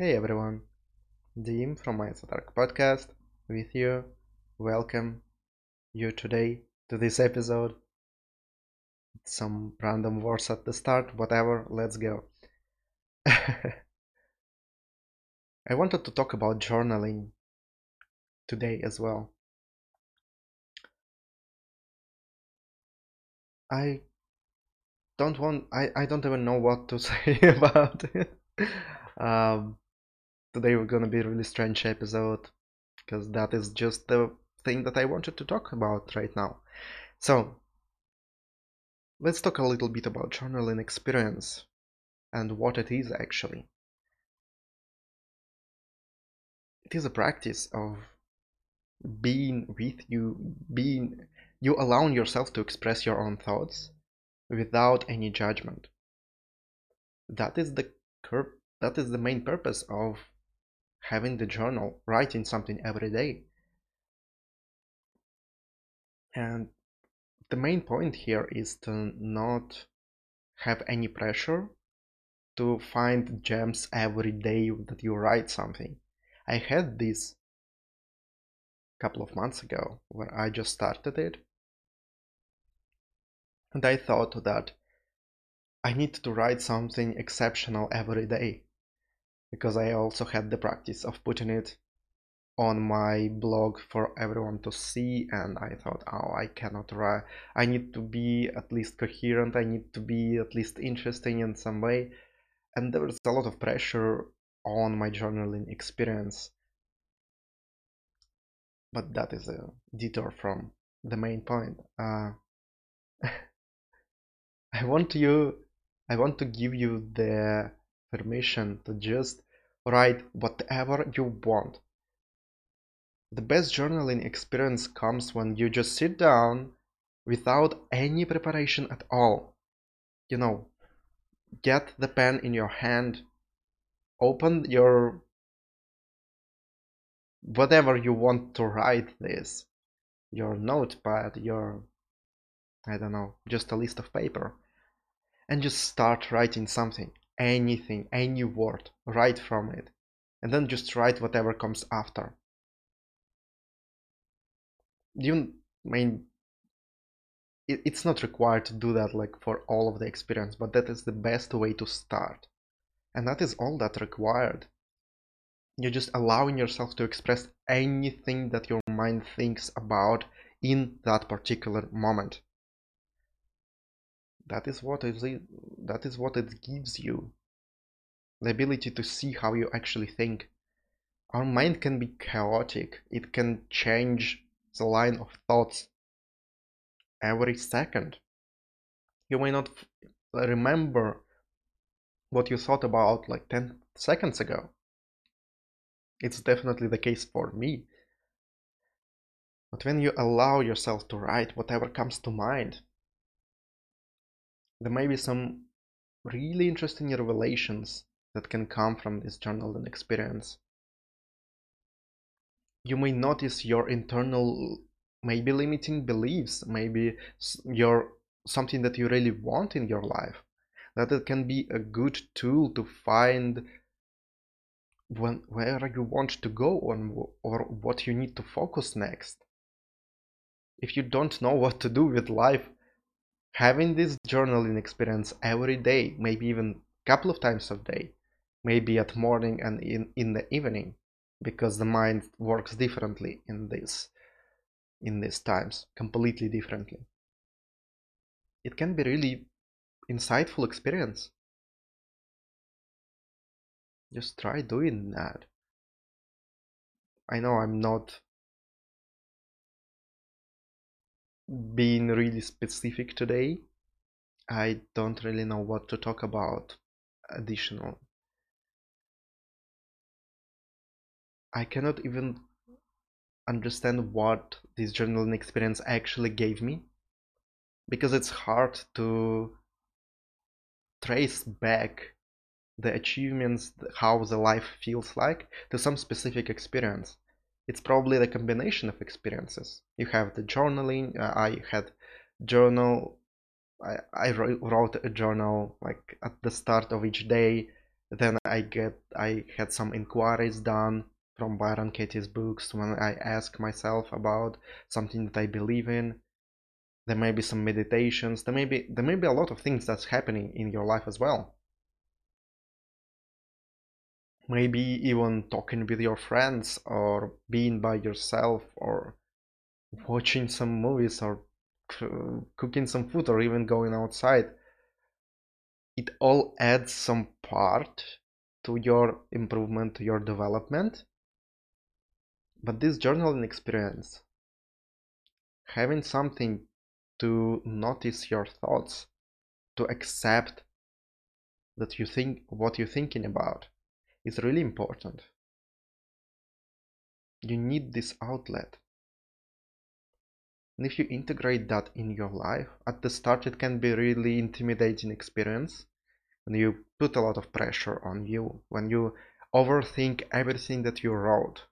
Hey everyone, Dim from Mindset Ark Podcast with you. Welcome you today to this episode. Some random words at the start, whatever, let's go. I wanted to talk about journaling today as well. I don't want I, I don't even know what to say about it. Um, today we're gonna be a really strange episode because that is just the thing that I wanted to talk about right now. So let's talk a little bit about journaling experience and what it is actually. It is a practice of being with you, being you allowing yourself to express your own thoughts without any judgment. That is the that is the main purpose of having the journal, writing something every day. And the main point here is to not have any pressure to find gems every day that you write something. I had this a couple of months ago where I just started it and I thought that I need to write something exceptional every day because I also had the practice of putting it on my blog for everyone to see and I thought oh I cannot write I need to be at least coherent I need to be at least interesting in some way. And there was a lot of pressure on my journaling experience. But that is a detour from the main point. Uh, I want you I want to give you the permission to just write whatever you want. The best journaling experience comes when you just sit down without any preparation at all. You know, get the pen in your hand, open your whatever you want to write this, your notepad, your I don't know, just a list of paper. And just start writing something, anything, any word, write from it. And then just write whatever comes after. You I mean it, it's not required to do that like for all of the experience, but that is the best way to start. And that is all that required. You're just allowing yourself to express anything that your mind thinks about in that particular moment that is what it, that is what it gives you. The ability to see how you actually think. Our mind can be chaotic. It can change the line of thoughts every second. You may not remember what you thought about like 10 seconds ago. It's definitely the case for me. But when you allow yourself to write whatever comes to mind there may be some really interesting revelations that can come from this journaling experience. You may notice your internal, maybe limiting beliefs, maybe your something that you really want in your life. That it can be a good tool to find when, where you want to go on or what you need to focus next. If you don't know what to do with life, having this journaling experience every day, maybe even a couple of times a day, maybe at morning and in, in the evening, because the mind works differently in this in these times, completely differently. It can be really insightful experience. Just try doing that. I know I'm not being really specific today. I don't really know what to talk about additional. I cannot even understand what this journaling experience actually gave me because it's hard to trace back the achievements, how the life feels like to some specific experience it's probably the combination of experiences. You have the journaling. Uh, I had journal. I, I wrote a journal like at the start of each day, then I get I had some inquiries done from Byron Katie's books when I ask myself about something that I believe in. There may be some meditations. There may be there may be a lot of things that's happening in your life as well. Maybe even talking with your friends or being by yourself or watching some movies or cooking some food or even going outside it all adds some part to your improvement, to your development. But this journaling experience, having something to notice your thoughts, to accept that you think what you're thinking about is really important. You need this outlet. And if you integrate that in your life, at the start it can be really intimidating experience when you put a lot of pressure on you, when you overthink everything that you wrote.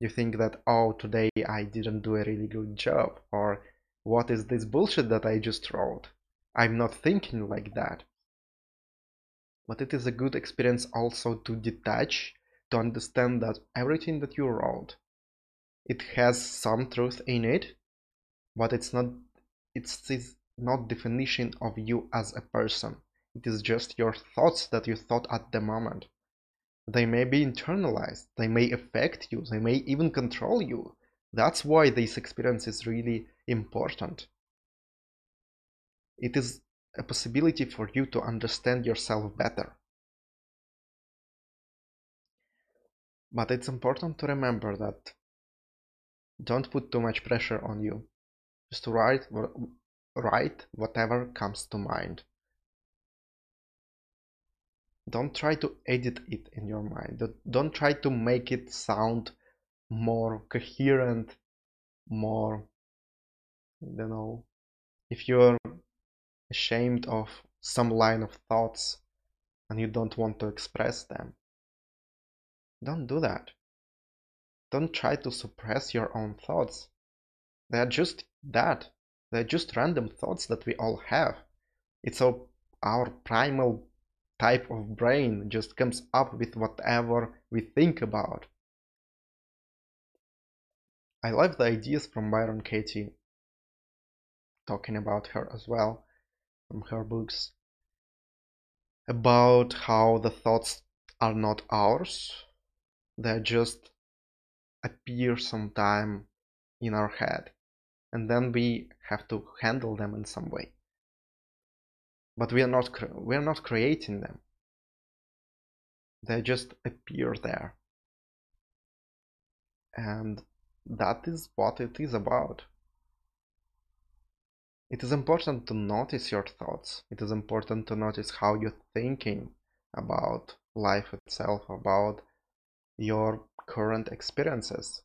You think that, oh, today I didn't do a really good job, or what is this bullshit that I just wrote? I'm not thinking like that. But it is a good experience also to detach, to understand that everything that you wrote, it has some truth in it, but it's not it's, it's not definition of you as a person. It is just your thoughts that you thought at the moment. They may be internalized they may affect you they may even control you. That's why this experience is really important. It is a possibility for you to understand yourself better. But it's important to remember that don't put too much pressure on you. Just write write whatever comes to mind. Don't try to edit it in your mind. Don't try to make it sound more coherent more you know. If you're ashamed of some line of thoughts and you don't want to express them don't do that don't try to suppress your own thoughts they are just that. They're just random thoughts that we all have. It's our, our primal type of brain just comes up with whatever we think about. I love the ideas from Byron Katie, talking about her as well, from her books, about how the thoughts are not ours, they just appear sometime in our head and then we have to handle them in some way. But we are not we are not creating them. They just appear there. And that is what it is about it is important to notice your thoughts it is important to notice how you're thinking about life itself about your current experiences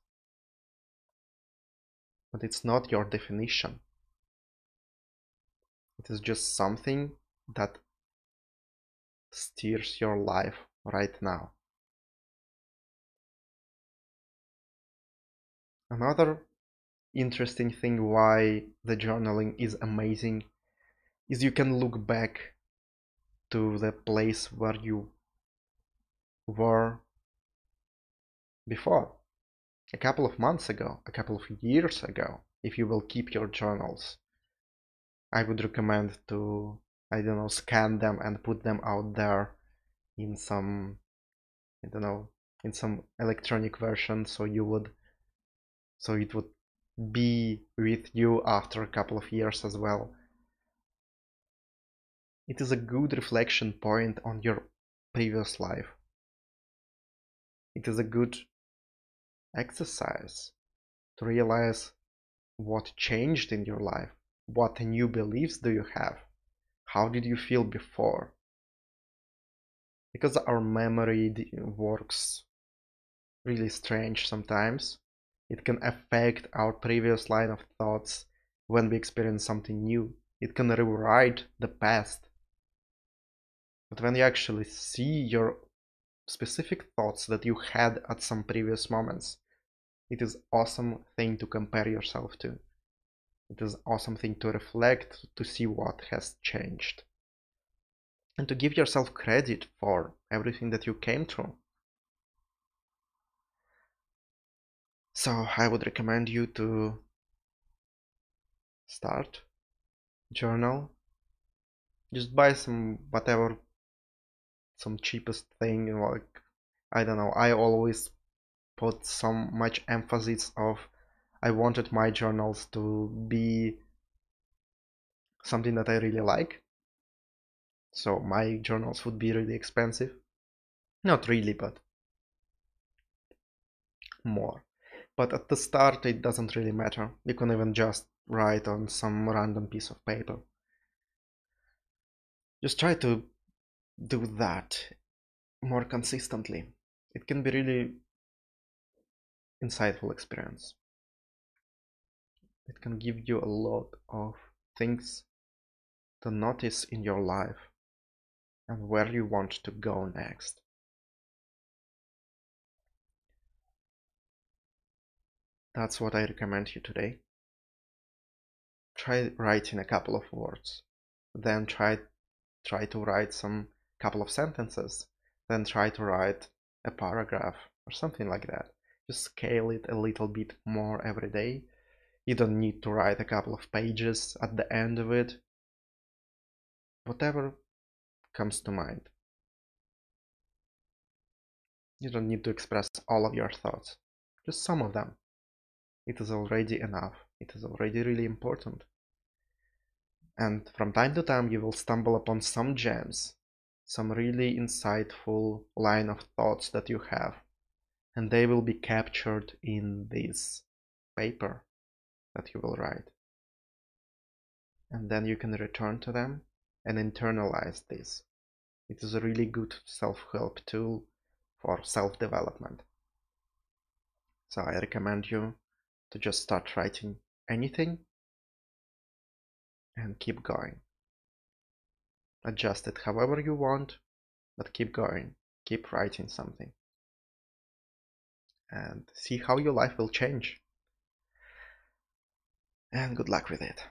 but it's not your definition. It is just something that steers your life right now. Another interesting thing why the journaling is amazing is you can look back to the place where you were before a couple of months ago, a couple of years ago, if you will keep your journals. I would recommend to, I don't know, scan them and put them out there in some, I don't know, in some electronic version so you would, so it would be with you after a couple of years as well. It is a good reflection point on your previous life. It is a good exercise to realize what changed in your life, what new beliefs do you have, how did you feel before. Because our memory works really strange sometimes, it can affect our previous line of thoughts when we experience something new. It can rewrite the past. But when you actually see your specific thoughts that you had at some previous moments, it is awesome thing to compare yourself to. It is awesome thing to reflect to see what has changed. and to give yourself credit for everything that you came through. So I would recommend you to start journal. Just buy some whatever some cheapest thing like I don't know I always put some much emphasis of I wanted my journals to be something that I really like. So my journals would be really expensive. Not really but more but at the start it doesn't really matter. You can even just write on some random piece of paper. Just try to do that more consistently. It can be really insightful experience. It can give you a lot of things to notice in your life and where you want to go next that's what I recommend you today. Try writing a couple of words. Then try try to write some couple of sentences. Then try to write a paragraph or something like that. Just scale it a little bit more every day. You don't need to write a couple of pages at the end of it. Whatever comes to mind. You don't need to express all of your thoughts. Just some of them it is already enough. It is already really important. And from time to time you will stumble upon some gems some really insightful line of thoughts that you have and they will be captured in this paper that you will write. And then you can return to them and internalize this. It is a really good self-help tool for self-development. So i recommend you to just start writing anything and keep going. Adjust it however you want, but keep going, keep writing something. And see how your life will change. And good luck with it.